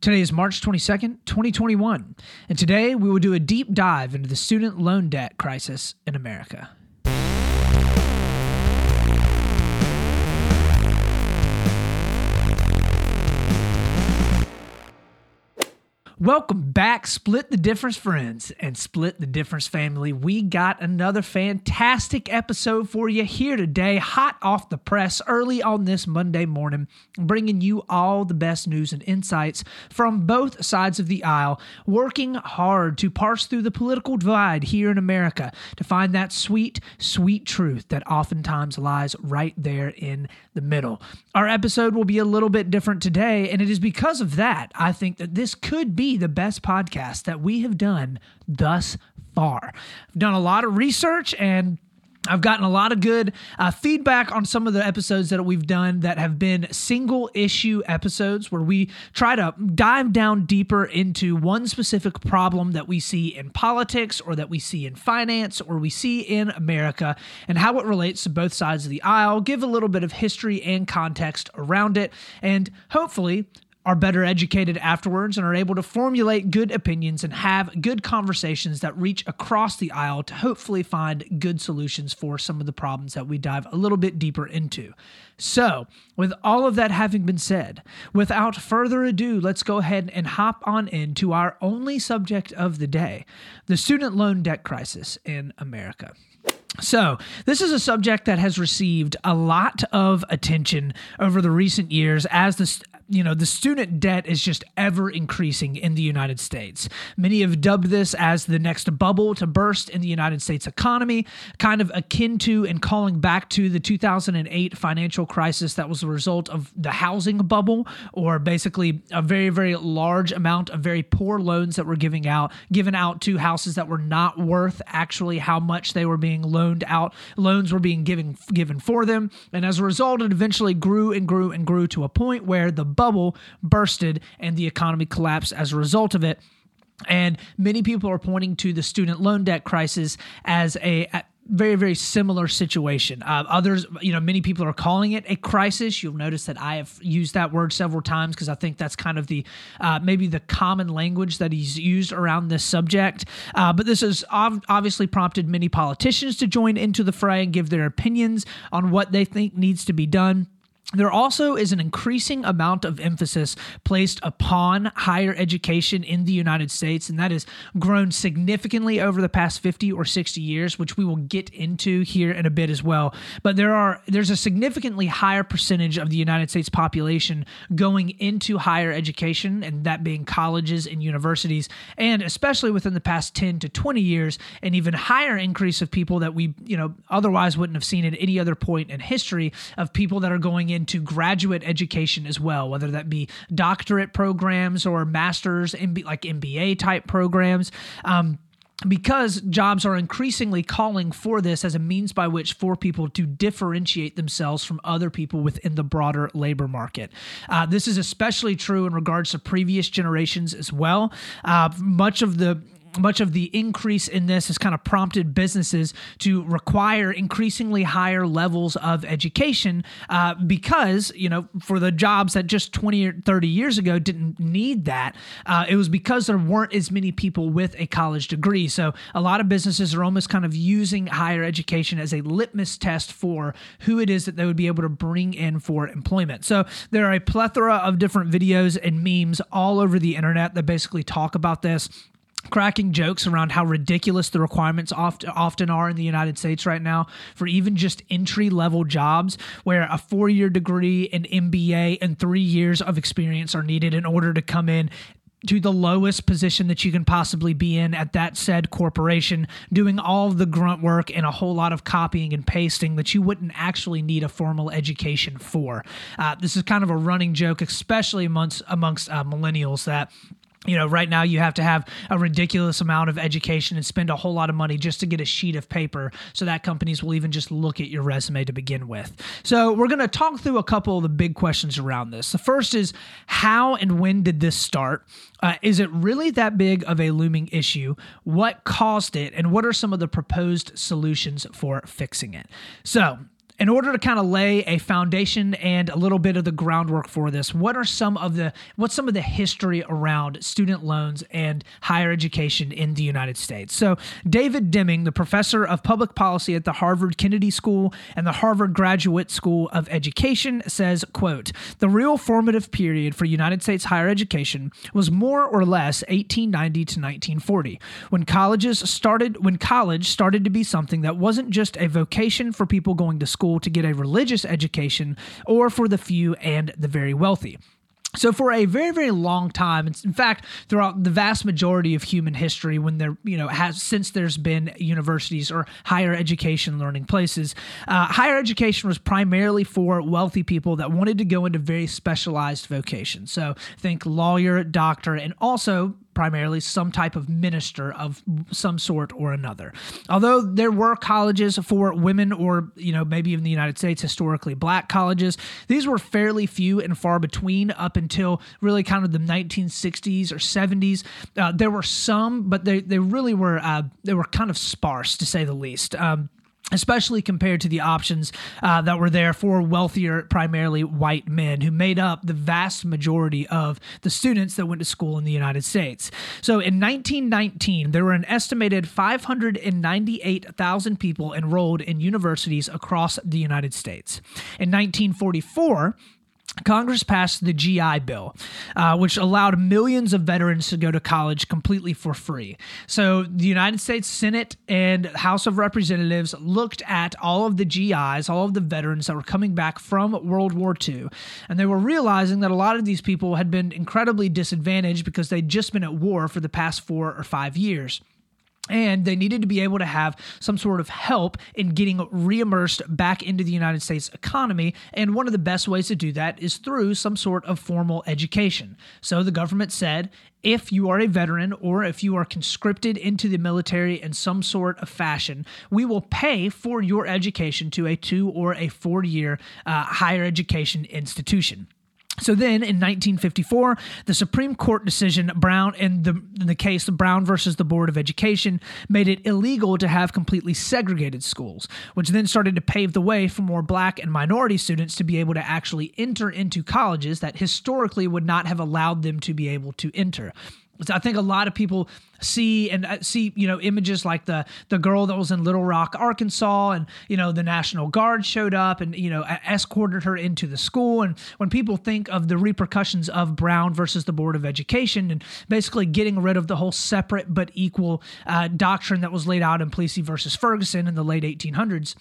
Today is March 22nd, 2021, and today we will do a deep dive into the student loan debt crisis in America. Welcome back, Split the Difference friends and Split the Difference family. We got another fantastic episode for you here today, hot off the press, early on this Monday morning, bringing you all the best news and insights from both sides of the aisle, working hard to parse through the political divide here in America to find that sweet, sweet truth that oftentimes lies right there in the middle. Our episode will be a little bit different today, and it is because of that I think that this could be the best podcast that we have done thus far. I've done a lot of research and I've gotten a lot of good uh, feedback on some of the episodes that we've done that have been single issue episodes where we try to dive down deeper into one specific problem that we see in politics or that we see in finance or we see in America and how it relates to both sides of the aisle, give a little bit of history and context around it, and hopefully are better educated afterwards and are able to formulate good opinions and have good conversations that reach across the aisle to hopefully find good solutions for some of the problems that we dive a little bit deeper into. So, with all of that having been said, without further ado, let's go ahead and hop on into our only subject of the day the student loan debt crisis in America. So, this is a subject that has received a lot of attention over the recent years as the you know, the student debt is just ever increasing in the United States. Many have dubbed this as the next bubble to burst in the United States economy, kind of akin to and calling back to the 2008 financial crisis that was a result of the housing bubble, or basically a very, very large amount of very poor loans that were giving out, given out to houses that were not worth actually how much they were being loaned out. Loans were being given given for them, and as a result, it eventually grew and grew and grew to a point where the bubble bursted and the economy collapsed as a result of it. And many people are pointing to the student loan debt crisis as a, very very similar situation. Uh, others you know many people are calling it a crisis. You'll notice that i have used that word several times because i think that's kind of the uh, maybe the common language that he's used around this subject. Uh, but this has ov- obviously prompted many politicians to join into the fray and give their opinions on what they think needs to be done there also is an increasing amount of emphasis placed upon higher education in the United States, and that has grown significantly over the past 50 or 60 years, which we will get into here in a bit as well. But there are there's a significantly higher percentage of the United States population going into higher education, and that being colleges and universities, and especially within the past 10 to 20 years, an even higher increase of people that we, you know, otherwise wouldn't have seen at any other point in history of people that are going into graduate education as well, whether that be doctorate programs or master's, like MBA type programs. Um, because jobs are increasingly calling for this as a means by which for people to differentiate themselves from other people within the broader labor market. Uh, this is especially true in regards to previous generations as well. Uh, much of the much of the increase in this has kind of prompted businesses to require increasingly higher levels of education uh, because, you know, for the jobs that just 20 or 30 years ago didn't need that, uh, it was because there weren't as many people with a college degree. So a lot of businesses are almost kind of using higher education as a litmus test for who it is that they would be able to bring in for employment. So there are a plethora of different videos and memes all over the internet that basically talk about this cracking jokes around how ridiculous the requirements oft, often are in the United States right now for even just entry level jobs where a four year degree, an MBA, and three years of experience are needed in order to come in to the lowest position that you can possibly be in at that said corporation, doing all the grunt work and a whole lot of copying and pasting that you wouldn't actually need a formal education for. Uh, this is kind of a running joke, especially amongst amongst uh, millennials, that you know, right now you have to have a ridiculous amount of education and spend a whole lot of money just to get a sheet of paper so that companies will even just look at your resume to begin with. So, we're going to talk through a couple of the big questions around this. The first is how and when did this start? Uh, is it really that big of a looming issue? What caused it? And what are some of the proposed solutions for fixing it? So, in order to kind of lay a foundation and a little bit of the groundwork for this, what are some of the what's some of the history around student loans and higher education in the United States? So, David Deming, the professor of public policy at the Harvard Kennedy School and the Harvard Graduate School of Education, says, "quote The real formative period for United States higher education was more or less 1890 to 1940, when colleges started when college started to be something that wasn't just a vocation for people going to school." School to get a religious education or for the few and the very wealthy. So for a very very long time, in fact, throughout the vast majority of human history, when there you know has since there's been universities or higher education learning places, uh, higher education was primarily for wealthy people that wanted to go into very specialized vocations. So think lawyer, doctor, and also primarily some type of minister of some sort or another. Although there were colleges for women or, you know, maybe in the United States, historically black colleges, these were fairly few and far between up until really kind of the 1960s or 70s. Uh, there were some, but they, they really were, uh, they were kind of sparse to say the least. Um, especially compared to the options uh, that were there for wealthier, primarily white men who made up the vast majority of the students that went to school in the United States. So in 1919, there were an estimated 598,000 people enrolled in universities across the United States. In 1944, Congress passed the GI Bill, uh, which allowed millions of veterans to go to college completely for free. So the United States Senate and House of Representatives looked at all of the GIs, all of the veterans that were coming back from World War II, and they were realizing that a lot of these people had been incredibly disadvantaged because they'd just been at war for the past four or five years and they needed to be able to have some sort of help in getting reimmersed back into the United States economy. And one of the best ways to do that is through some sort of formal education. So the government said if you are a veteran or if you are conscripted into the military in some sort of fashion, we will pay for your education to a two or a four year uh, higher education institution. So then in 1954, the Supreme Court decision Brown in the in the case Brown versus the Board of Education made it illegal to have completely segregated schools, which then started to pave the way for more black and minority students to be able to actually enter into colleges that historically would not have allowed them to be able to enter. I think a lot of people see and uh, see you know images like the the girl that was in Little Rock, Arkansas, and you know the National Guard showed up and you know escorted her into the school. And when people think of the repercussions of Brown versus the Board of Education and basically getting rid of the whole separate but equal uh, doctrine that was laid out in Plessy versus Ferguson in the late 1800s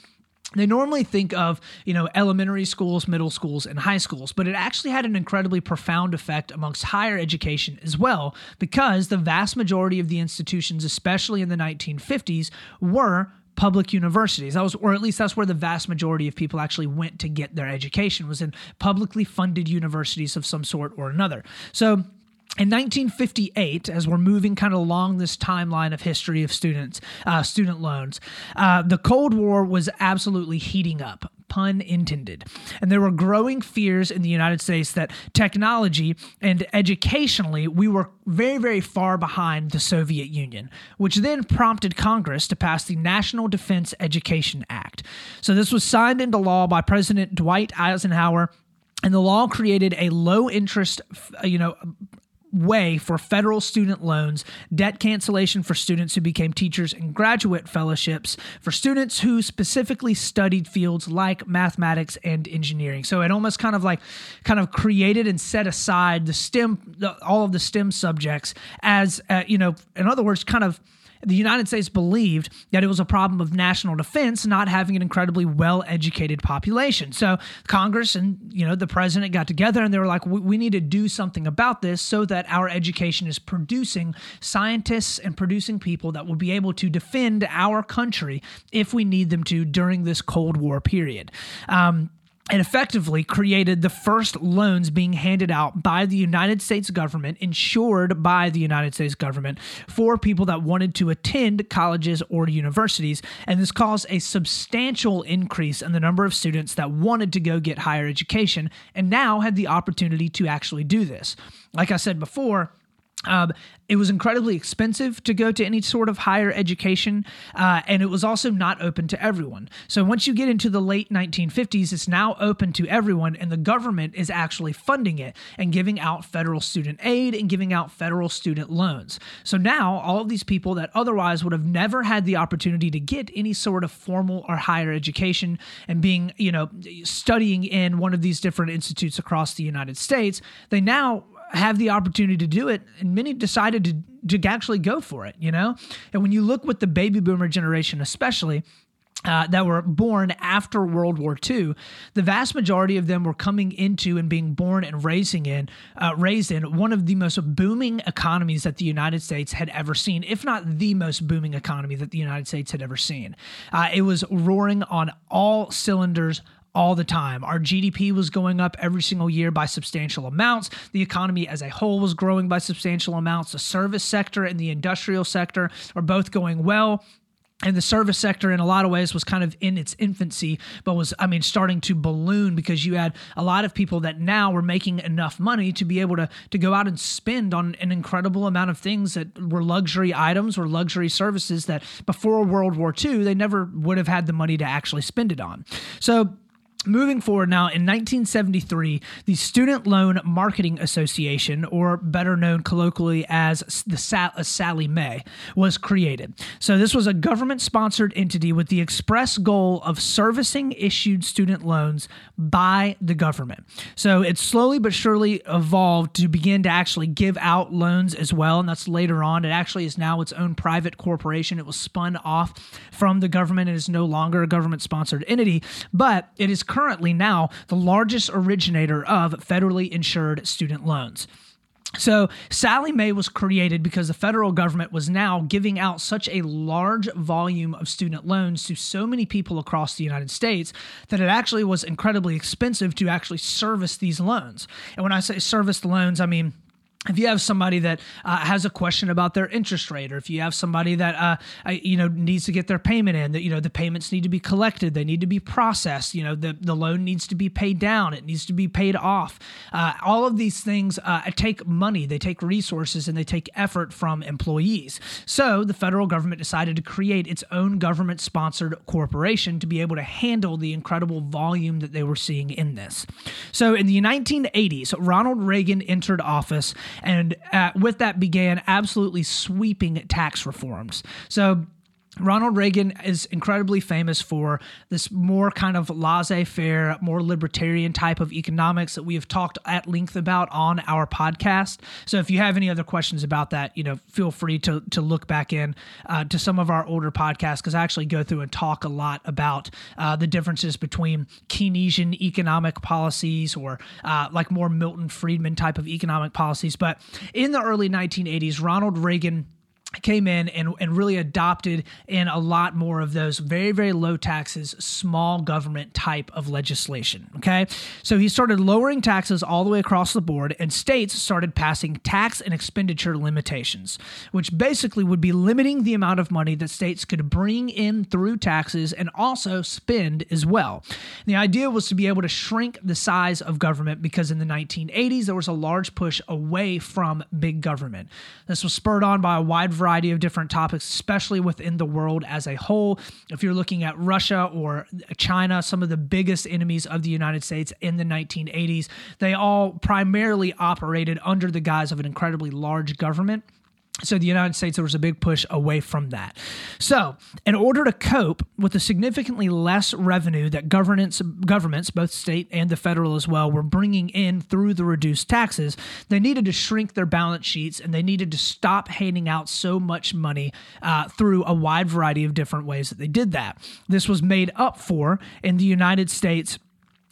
they normally think of you know elementary schools middle schools and high schools but it actually had an incredibly profound effect amongst higher education as well because the vast majority of the institutions especially in the 1950s were public universities. That was or at least that's where the vast majority of people actually went to get their education was in publicly funded universities of some sort or another. So in 1958, as we're moving kind of along this timeline of history of students, uh, student loans, uh, the Cold War was absolutely heating up pun intended. And there were growing fears in the United States that technology and educationally, we were very, very far behind the Soviet Union, which then prompted Congress to pass the National Defense Education Act. So this was signed into law by President Dwight Eisenhower and the law created a low interest you know way for federal student loans, debt cancellation for students who became teachers, and graduate fellowships for students who specifically studied fields like mathematics and engineering. So it almost kind of like kind of created and set aside the STEM, the, all of the STEM subjects as, uh, you know, in other words, kind of the United States believed that it was a problem of national defense not having an incredibly well-educated population. So Congress and you know the president got together and they were like, we need to do something about this so that our education is producing scientists and producing people that will be able to defend our country if we need them to during this Cold War period. Um, and effectively created the first loans being handed out by the United States government, insured by the United States government, for people that wanted to attend colleges or universities. And this caused a substantial increase in the number of students that wanted to go get higher education and now had the opportunity to actually do this. Like I said before, Um, it was incredibly expensive to go to any sort of higher education, uh, and it was also not open to everyone. So once you get into the late 1950s, it's now open to everyone, and the government is actually funding it and giving out federal student aid and giving out federal student loans. So now all of these people that otherwise would have never had the opportunity to get any sort of formal or higher education and being, you know, studying in one of these different institutes across the United States, they now have the opportunity to do it, and many decided to, to actually go for it, you know? And when you look with the baby boomer generation, especially, uh, that were born after World War II, the vast majority of them were coming into and being born and raising in, uh, raised in one of the most booming economies that the United States had ever seen, if not the most booming economy that the United States had ever seen. Uh, it was roaring on all cylinders all the time. Our GDP was going up every single year by substantial amounts. The economy as a whole was growing by substantial amounts. The service sector and the industrial sector are both going well and the service sector in a lot of ways was kind of in its infancy but was i mean starting to balloon because you had a lot of people that now were making enough money to be able to to go out and spend on an incredible amount of things that were luxury items or luxury services that before world war ii they never would have had the money to actually spend it on so Moving forward now, in 1973, the Student Loan Marketing Association, or better known colloquially as the uh, Sallie Mae, was created. So, this was a government sponsored entity with the express goal of servicing issued student loans by the government. So, it slowly but surely evolved to begin to actually give out loans as well. And that's later on. It actually is now its own private corporation. It was spun off from the government and is no longer a government sponsored entity, but it is currently now the largest originator of federally insured student loans. So, Sallie Mae was created because the federal government was now giving out such a large volume of student loans to so many people across the United States that it actually was incredibly expensive to actually service these loans. And when I say service the loans, I mean if you have somebody that uh, has a question about their interest rate or if you have somebody that uh, you know needs to get their payment in that you know the payments need to be collected they need to be processed you know the, the loan needs to be paid down it needs to be paid off. Uh, all of these things uh, take money they take resources and they take effort from employees. So the federal government decided to create its own government sponsored corporation to be able to handle the incredible volume that they were seeing in this. So in the 1980s ronald reagan entered office and uh, with that began absolutely sweeping tax reforms. So Ronald Reagan is incredibly famous for this more kind of laissez faire, more libertarian type of economics that we have talked at length about on our podcast. So if you have any other questions about that, you know, feel free to, to look back in uh, to some of our older podcasts because I actually go through and talk a lot about uh, the differences between Keynesian economic policies or uh, like more Milton Friedman type of economic policies. But in the early 1980s, Ronald Reagan came in and, and really adopted in a lot more of those very very low taxes small government type of legislation okay? So he started lowering taxes all the way across the board and states started passing tax and expenditure limitations which basically would be limiting the amount of money that states could bring in through taxes and also spend as well. The idea was to be able to shrink the size of government because in the 1980s there was a large push away from big government. This was spurred on by a wide variety of different topics, especially within the world as a whole. If you're looking at Russia or China, some of the biggest enemies of the United States in the 1980s, they all primarily operated under the guise of an incredibly large government. So the United States, there was a big push away from that. So, in order to cope with the significantly less revenue that governance, governments, both state and the federal as well, were bringing in through the reduced taxes, they needed to shrink their balance sheets and they needed to stop handing out so much money uh, through a wide variety of different ways that they did that. This was made up for in the United States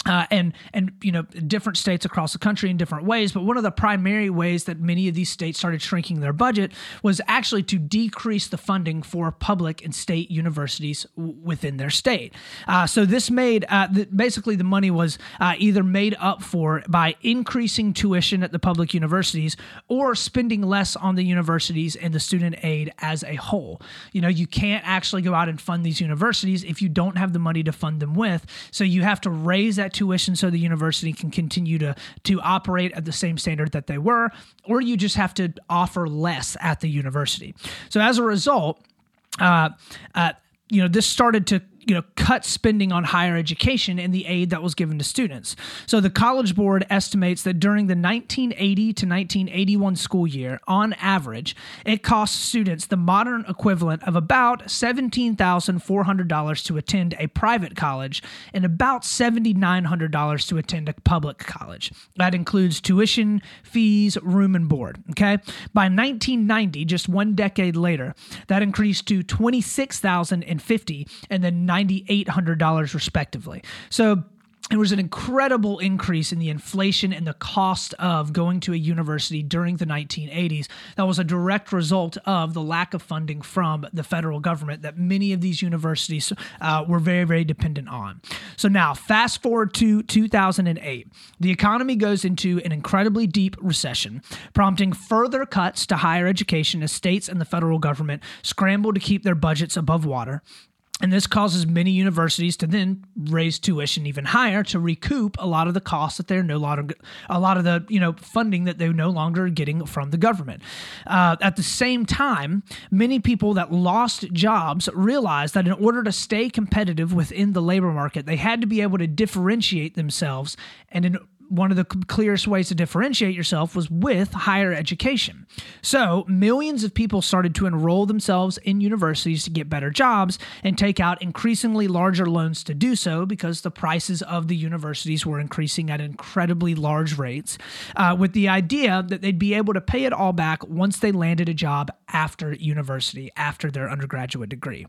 uh, and and you know different states across the country in different ways but one of the primary ways that many of these states started shrinking their budget was actually to decrease the funding for public and state universities w- within their state. Uh, so this made uh, basically the money was uh, either made up for by increasing tuition at the public universities or spending less on the universities and the student aid as a whole. You know you can't actually go out and fund these universities if you don't have the money to fund them with. So you have to raise that tuition so the university can continue to to operate at the same standard that they were, or you just have to offer less at the university. So as a result, uh, uh, you know, this started to you know cut spending on higher education and the aid that was given to students. So the College Board estimates that during the 1980 to 1981 school year, on average, it cost students the modern equivalent of about $17,400 to attend a private college and about $7,900 to attend a public college. That includes tuition, fees, room and board, okay? By 1990, just one decade later, that increased to 26,050 and then $9,800 respectively. So it was an incredible increase in the inflation and the cost of going to a university during the 1980s. That was a direct result of the lack of funding from the federal government that many of these universities uh, were very, very dependent on. So now, fast forward to 2008, the economy goes into an incredibly deep recession, prompting further cuts to higher education as states and the federal government scramble to keep their budgets above water. And this causes many universities to then raise tuition even higher to recoup a lot of the costs that they're no longer, a lot of the you know funding that they're no longer getting from the government. Uh, at the same time, many people that lost jobs realized that in order to stay competitive within the labor market, they had to be able to differentiate themselves, and in one of the clearest ways to differentiate yourself was with higher education. So, millions of people started to enroll themselves in universities to get better jobs and take out increasingly larger loans to do so because the prices of the universities were increasing at incredibly large rates, uh, with the idea that they'd be able to pay it all back once they landed a job after university, after their undergraduate degree.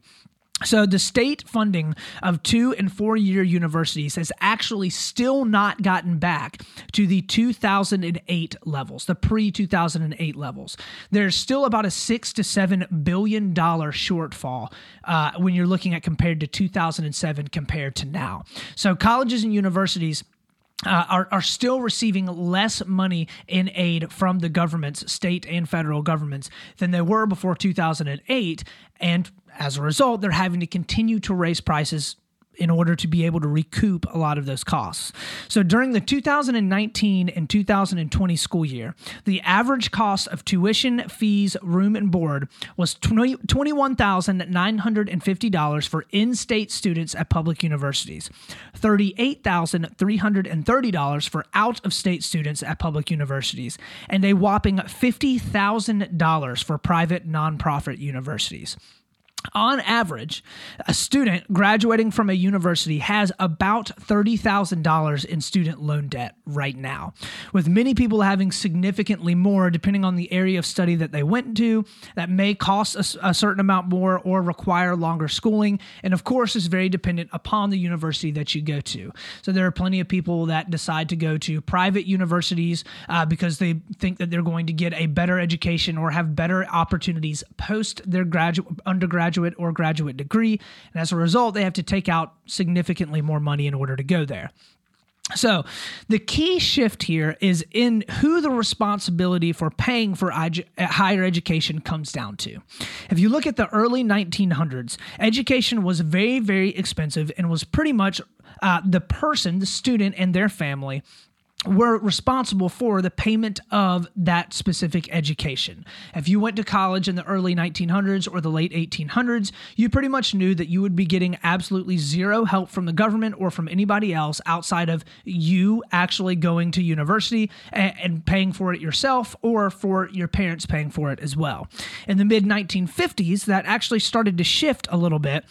So, the state funding of two and four year universities has actually still not gotten back to the 2008 levels, the pre 2008 levels. There's still about a six to seven billion dollar shortfall uh, when you're looking at compared to 2007 compared to now. So, colleges and universities uh, are, are still receiving less money in aid from the governments, state and federal governments, than they were before 2008. And as a result, they're having to continue to raise prices in order to be able to recoup a lot of those costs. So during the 2019 and 2020 school year, the average cost of tuition, fees, room, and board was $21,950 for in state students at public universities, $38,330 for out of state students at public universities, and a whopping $50,000 for private nonprofit universities on average, a student graduating from a university has about $30,000 in student loan debt right now, with many people having significantly more depending on the area of study that they went to. That may cost a, a certain amount more or require longer schooling. And of course, is very dependent upon the university that you go to. So there are plenty of people that decide to go to private universities uh, because they think that they're going to get a better education or have better opportunities post their graduate undergraduate undergraduate or graduate degree. And as a result, they have to take out significantly more money in order to go there. So, the key shift here is in who the responsibility for paying for higher education comes down to. If you look at the early 1900s, education was very, very expensive and was pretty much uh, the person, the student, and their family were responsible for the payment of that specific education. If you went to college in the early 1900s or the late 1800s, you pretty much knew that you would be getting absolutely zero help from the government or from anybody else outside of you actually going to university and, and paying for it yourself or for your parents paying for it as well. In the mid 1950s, that actually started to shift a little bit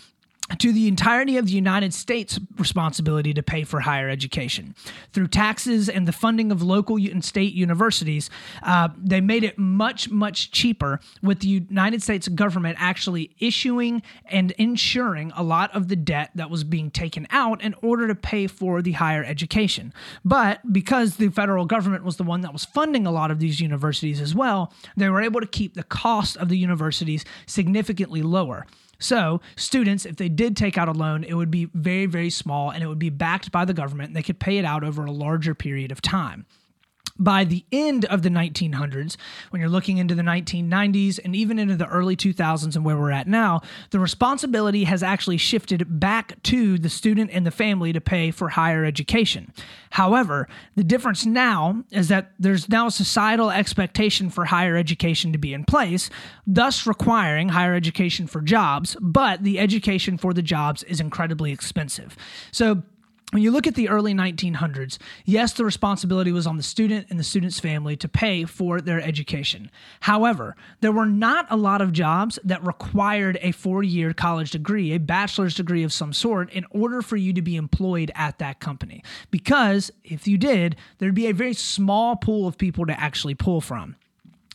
to the entirety of the United States responsibility to pay for higher education. Through taxes and the funding of local and state universities, uh, they made it much, much cheaper with the United States government actually issuing and insuring a lot of the debt that was being taken out in order to pay for the higher education. But because the federal government was the one that was funding a lot of these universities as well, they were able to keep the cost of the universities significantly lower. So, students, if they did take out a loan, it would be very, very small and it would be backed by the government and they could pay it out over a larger period of time. By the end of the 1900s, when you're looking into the 1990s and even into the early 2000s and where we're at now, the responsibility has actually shifted back to the student and the family to pay for higher education. However, the difference now is that there's now a societal expectation for higher education to be in place, thus requiring higher education for jobs, but the education for the jobs is incredibly expensive. So, when you look at the early 1900s, yes, the responsibility was on the student and the student's family to pay for their education. However, there were not a lot of jobs that required a four year college degree, a bachelor's degree of some sort, in order for you to be employed at that company. Because if you did, there'd be a very small pool of people to actually pull from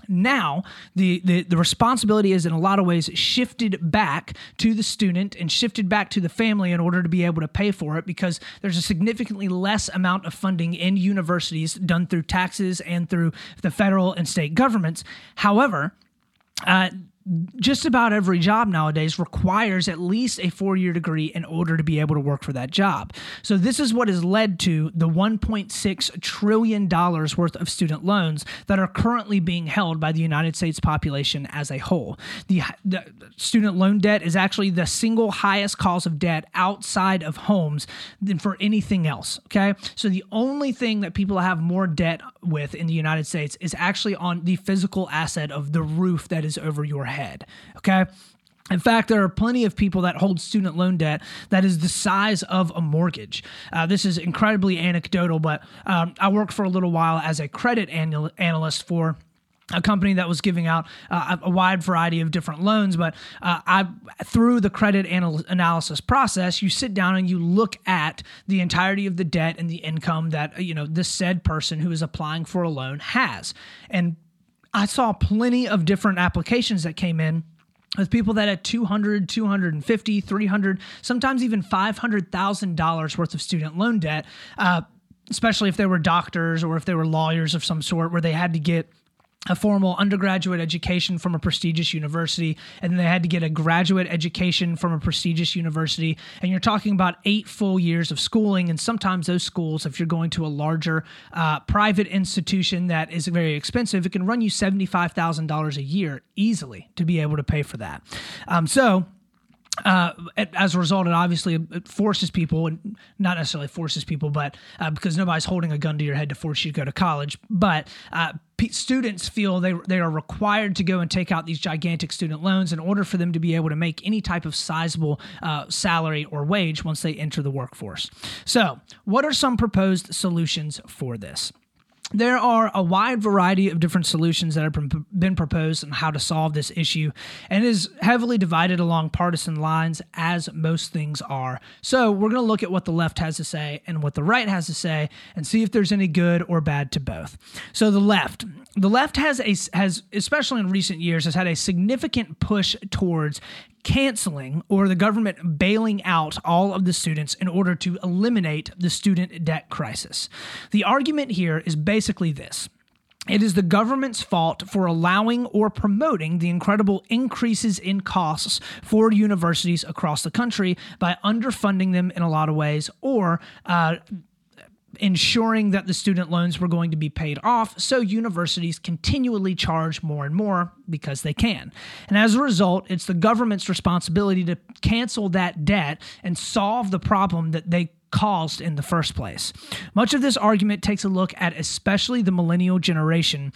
now the, the, the responsibility is in a lot of ways shifted back to the student and shifted back to the family in order to be able to pay for it because there's a significantly less amount of funding in universities done through taxes and through the federal and state governments. However uh, just about every job nowadays requires at least a four year degree in order to be able to work for that job. So, this is what has led to the $1.6 trillion worth of student loans that are currently being held by the United States population as a whole. The, the student loan debt is actually the single highest cause of debt outside of homes than for anything else. Okay. So, the only thing that people have more debt with in the United States is actually on the physical asset of the roof that is over your head. Okay. In fact, there are plenty of people that hold student loan debt that is the size of a mortgage. Uh, this is incredibly anecdotal, but um, I worked for a little while as a credit anal- analyst for a company that was giving out uh, a wide variety of different loans but uh, I, through the credit anal- analysis process you sit down and you look at the entirety of the debt and the income that you know this said person who is applying for a loan has. And I saw plenty of different applications that came in with people that had 200 250 300 sometimes even $500000 worth of student loan debt uh, especially if they were doctors or if they were lawyers of some sort where they had to get a formal undergraduate education from a prestigious university, and then they had to get a graduate education from a prestigious university. And you're talking about eight full years of schooling. And sometimes those schools, if you're going to a larger uh, private institution that is very expensive, it can run you $75,000 a year easily to be able to pay for that. Um, so, uh, as a result, it obviously forces people, and not necessarily forces people, but uh, because nobody's holding a gun to your head to force you to go to college, but uh, p- students feel they they are required to go and take out these gigantic student loans in order for them to be able to make any type of sizable uh, salary or wage once they enter the workforce. So, what are some proposed solutions for this? There are a wide variety of different solutions that have been proposed on how to solve this issue, and is heavily divided along partisan lines, as most things are. So, we're going to look at what the left has to say and what the right has to say, and see if there's any good or bad to both. So, the left, the left has a has especially in recent years has had a significant push towards canceling or the government bailing out all of the students in order to eliminate the student debt crisis. The argument here is basically this. It is the government's fault for allowing or promoting the incredible increases in costs for universities across the country by underfunding them in a lot of ways or uh, ensuring that the student loans were going to be paid off, so universities continually charge more and more because they can. And as a result, it's the government's responsibility to cancel that debt and solve the problem that they caused in the first place. Much of this argument takes a look at especially the millennial generation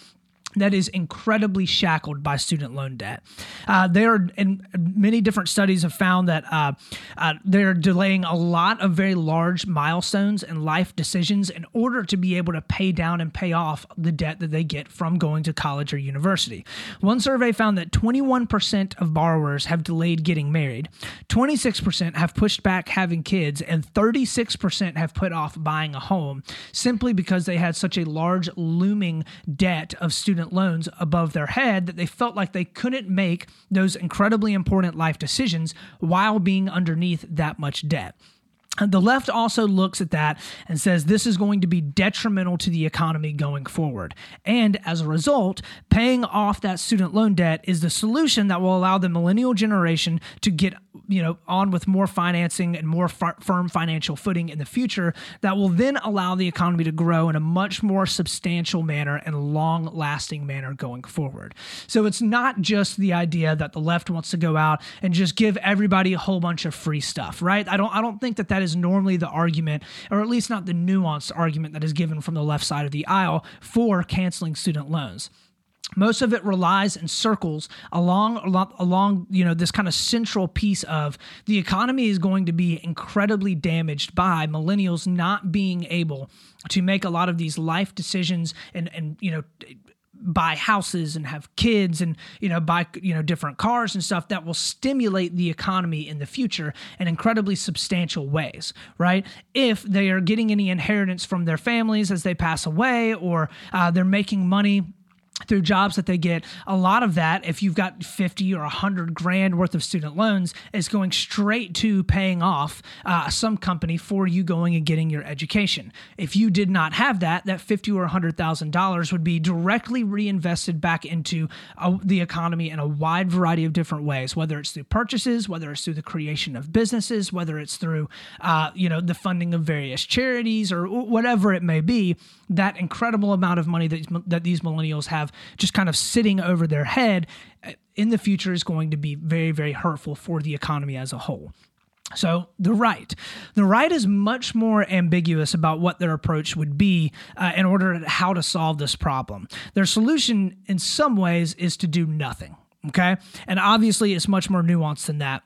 that is incredibly shackled by student loan debt. Uh, there, and many different studies have found that uh, uh, they're delaying a lot of very large milestones and life decisions in order to be able to pay down and pay off the debt that they get from going to college or university. One survey found that 21% of borrowers have delayed getting married, 26% have pushed back having kids, and 36% have put off buying a home simply because they had such a large looming debt of student student loans above their head that they felt like they couldn't make those incredibly important life decisions while being underneath that much debt. The left also looks at that and says this is going to be detrimental to the economy going forward. And as a result, paying off that student loan debt is the solution that will allow the millennial generation to get you know, on with more financing and more fir- firm financial footing in the future that will then allow the economy to grow in a much more substantial manner and long lasting manner going forward. So it's not just the idea that the left wants to go out and just give everybody a whole bunch of free stuff, right? I don't I don't think that that normally the argument or at least not the nuanced argument that is given from the left side of the aisle for canceling student loans. Most of it relies and circles along along you know this kind of central piece of the economy is going to be incredibly damaged by millennials not being able to make a lot of these life decisions and and you know buy houses and have kids and you know buy you know different cars and stuff that will stimulate the economy in the future in incredibly substantial ways right? If they are getting any inheritance from their families as they pass away or uh, they're making money through jobs that they get a lot of that if you've got 50 or 100 grand worth of student loans is going straight to paying off uh, some company for you going and getting your education. If you did not have that that 50 or 100 thousand dollars would be directly reinvested back into uh, the economy in a wide variety of different ways whether it's through purchases whether it's through the creation of businesses whether it's through uh, you know the funding of various charities or whatever it may be that incredible amount of money that, that these millennials have just kind of sitting over their head uh, in the future is going to be very, very hurtful for the economy as a whole. So, the right. The right is much more ambiguous about what their approach would be uh, in order to how to solve this problem. Their solution, in some ways, is to do nothing. Okay. And obviously, it's much more nuanced than that.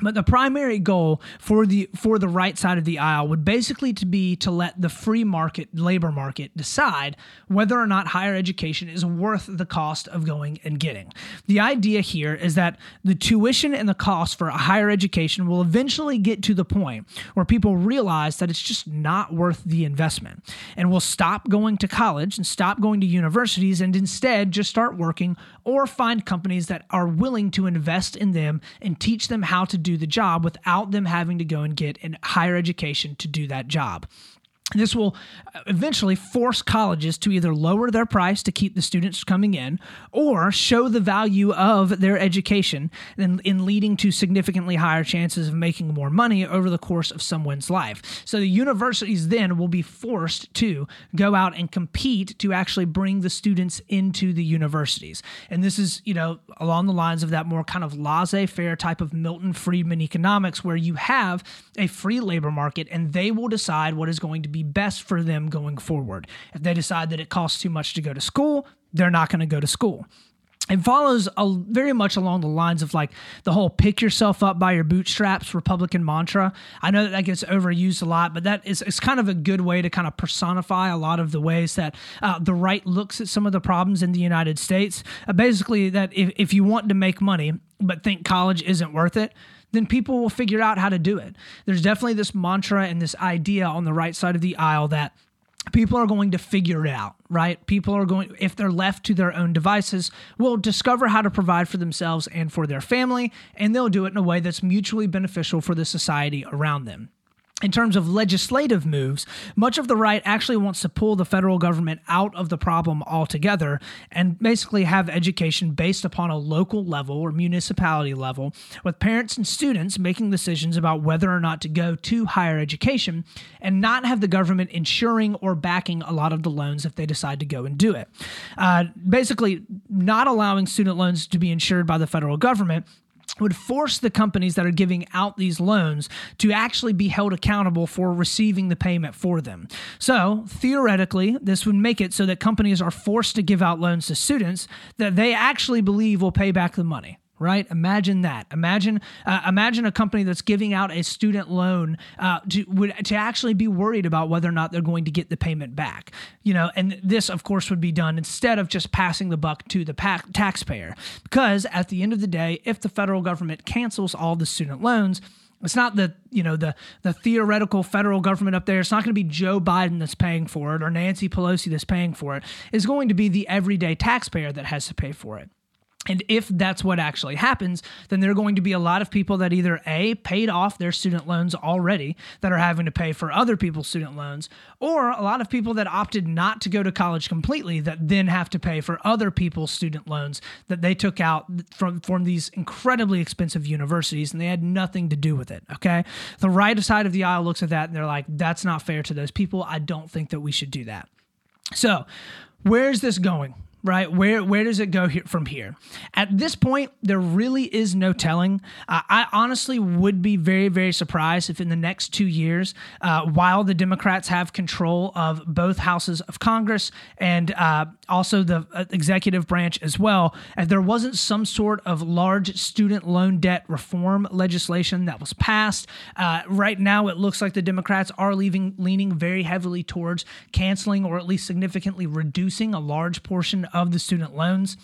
But the primary goal for the for the right side of the aisle would basically to be to let the free market labor market decide whether or not higher education is worth the cost of going and getting. The idea here is that the tuition and the cost for a higher education will eventually get to the point where people realize that it's just not worth the investment and will stop going to college and stop going to universities and instead just start working or find companies that are willing to invest in them and teach them how to do the job without them having to go and get a higher education to do that job. This will uh, eventually force colleges to either lower their price to keep the students coming in or show the value of their education in, in leading to significantly higher chances of making more money over the course of someone's life. So the universities then will be forced to go out and compete to actually bring the students into the universities. And this is, you know, along the lines of that more kind of laissez faire type of Milton Friedman economics where you have a free labor market and they will decide what is going to be best for them going forward. If they decide that it costs too much to go to school, they're not going to go to school. It follows a, very much along the lines of like the whole pick yourself up by your bootstraps republican mantra. I know that that gets overused a lot but that is it's kind of a good way to kind of personify a lot of the ways that uh, the right looks at some of the problems in the united states. Uh, basically that if, if you want to make money but think college isn't worth it then people will figure out how to do it. There's definitely this mantra and this idea on the right side of the aisle that people are going to figure it out, right? People are going, if they're left to their own devices, will discover how to provide for themselves and for their family, and they'll do it in a way that's mutually beneficial for the society around them in terms of legislative moves, much of the right actually wants to pull the federal government out of the problem altogether and basically have education based upon a local level or municipality level, with parents and students making decisions about whether or not to go to higher education and not have the government insuring or backing a lot of the loans if they decide to go and do it. Uh, basically, not allowing student loans to be insured by the federal government would force the companies that are giving out these loans to actually be held accountable for receiving the payment for them. So, theoretically, this would make it so that companies are forced to give out loans to students that they actually believe will pay back the money right? Imagine that. Imagine uh, imagine a company that's giving out a student loan uh, to would to actually be worried about whether or not they're going to get the payment back. You know, and this of course would be done instead of just passing the buck to the pa- taxpayer, because at the end of the day, if the federal government cancels all the student loans. It's not the you know the the theoretical federal government up there. It's not going to be Joe Biden that's paying for it or Nancy Pelosi that's paying for it. It's going to be the everyday taxpayer that has to pay for it. And if that's what actually happens, then there are going to be a lot of people that either A, paid off their student loans already that are having to pay for other people's student loans, or a lot of people that opted not to go to college completely that then have to pay for other people's student loans that they took out from, from these incredibly expensive universities and they had nothing to do with it. Okay. The right side of the aisle looks at that and they're like, that's not fair to those people. I don't think that we should do that. So, where's this going? Right? Where where does it go here, from here? At this point, there really is no telling. Uh, I honestly would be very very surprised if in the next two years, uh, while the Democrats have control of both houses of Congress and uh, also the uh, executive branch as well, if there wasn't some sort of large student loan debt reform legislation that was passed. Uh, right now, it looks like the Democrats are leaving leaning very heavily towards canceling or at least significantly reducing a large portion of the student loans.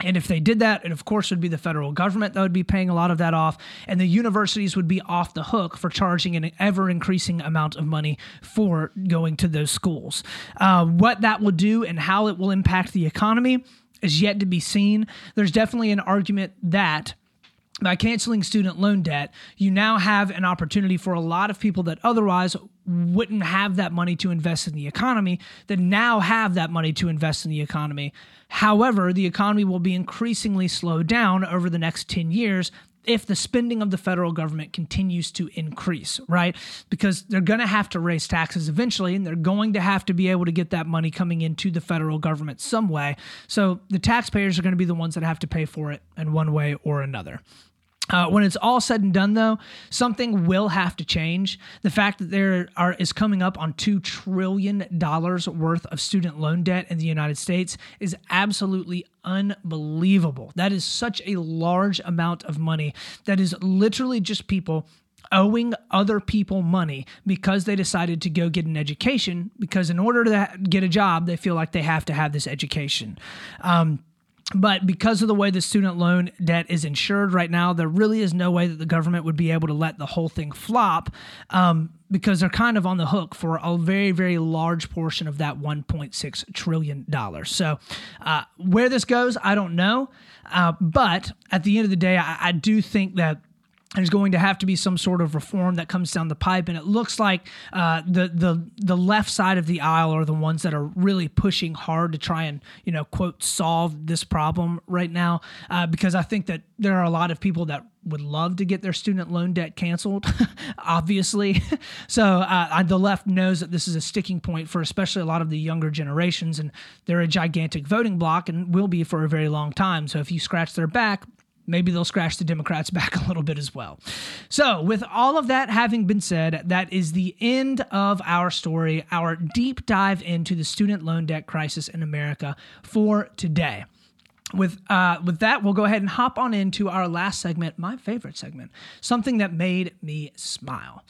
And if they did that, it of course would be the federal government that would be paying a lot of that off, and the universities would be off the hook for charging an ever increasing amount of money for going to those schools. Uh, what that will do and how it will impact the economy is yet to be seen. There's definitely an argument that by canceling student loan debt, you now have an opportunity for a lot of people that otherwise wouldn't have that money to invest in the economy that now have that money to invest in the economy. However, the economy will be increasingly slowed down over the next 10 years if the spending of the federal government continues to increase, right? Because they're going to have to raise taxes eventually, and they're going to have to be able to get that money coming into the federal government some way. So the taxpayers are going to be the ones that have to pay for it in one way or another. Uh, when it's all said and done, though, something will have to change. The fact that there are is coming up on two trillion dollars worth of student loan debt in the United States is absolutely unbelievable. That is such a large amount of money. That is literally just people owing other people money because they decided to go get an education. Because in order to get a job, they feel like they have to have this education. Um, but because of the way the student loan debt is insured right now, there really is no way that the government would be able to let the whole thing flop um, because they're kind of on the hook for a very, very large portion of that $1.6 trillion. So, uh, where this goes, I don't know. Uh, but at the end of the day, I, I do think that there's going to have to be some sort of reform that comes down the pipe, and it looks like uh, the the the left side of the aisle are the ones that are really pushing hard to try and you know quote solve this problem right now, uh, because I think that there are a lot of people that would love to get their student loan debt canceled, obviously. so uh, the left knows that this is a sticking point for especially a lot of the younger generations, and they're a gigantic voting bloc and will be for a very long time. So if you scratch their back, maybe they'll scratch the Democrats back a little bit as well. So, with all of that having been said, that is the end of our story, our deep dive into the student loan debt crisis in America for today with uh, with that, we'll go ahead and hop on into our last segment, my favorite segment, something that made me smile.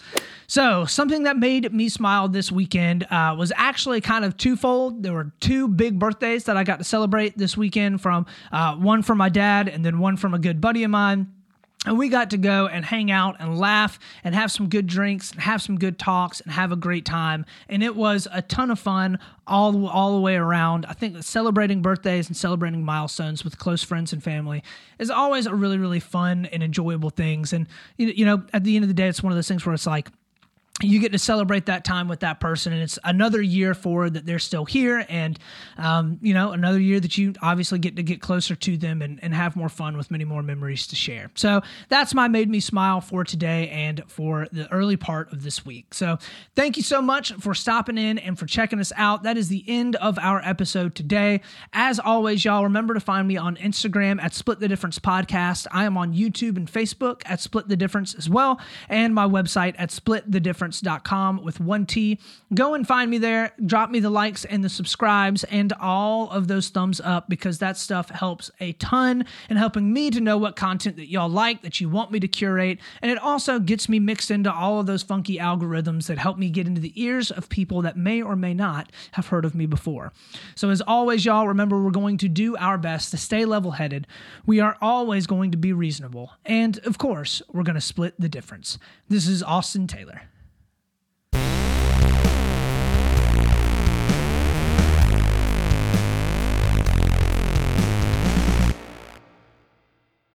So, something that made me smile this weekend uh, was actually kind of twofold. There were two big birthdays that I got to celebrate this weekend from uh, one from my dad and then one from a good buddy of mine. And we got to go and hang out and laugh and have some good drinks and have some good talks and have a great time. And it was a ton of fun all, all the way around. I think celebrating birthdays and celebrating milestones with close friends and family is always a really, really fun and enjoyable things. And, you know, at the end of the day, it's one of those things where it's like, you get to celebrate that time with that person and it's another year forward that they're still here and um, you know another year that you obviously get to get closer to them and, and have more fun with many more memories to share. So that's my made me smile for today and for the early part of this week. So thank you so much for stopping in and for checking us out. That is the end of our episode today. As always y'all remember to find me on instagram at split the difference podcast. I am on youtube and facebook at split the difference as well and my website at split the difference difference.com with one T. Go and find me there. Drop me the likes and the subscribes and all of those thumbs up because that stuff helps a ton in helping me to know what content that y'all like, that you want me to curate. And it also gets me mixed into all of those funky algorithms that help me get into the ears of people that may or may not have heard of me before. So, as always, y'all, remember we're going to do our best to stay level headed. We are always going to be reasonable. And of course, we're going to split the difference. This is Austin Taylor.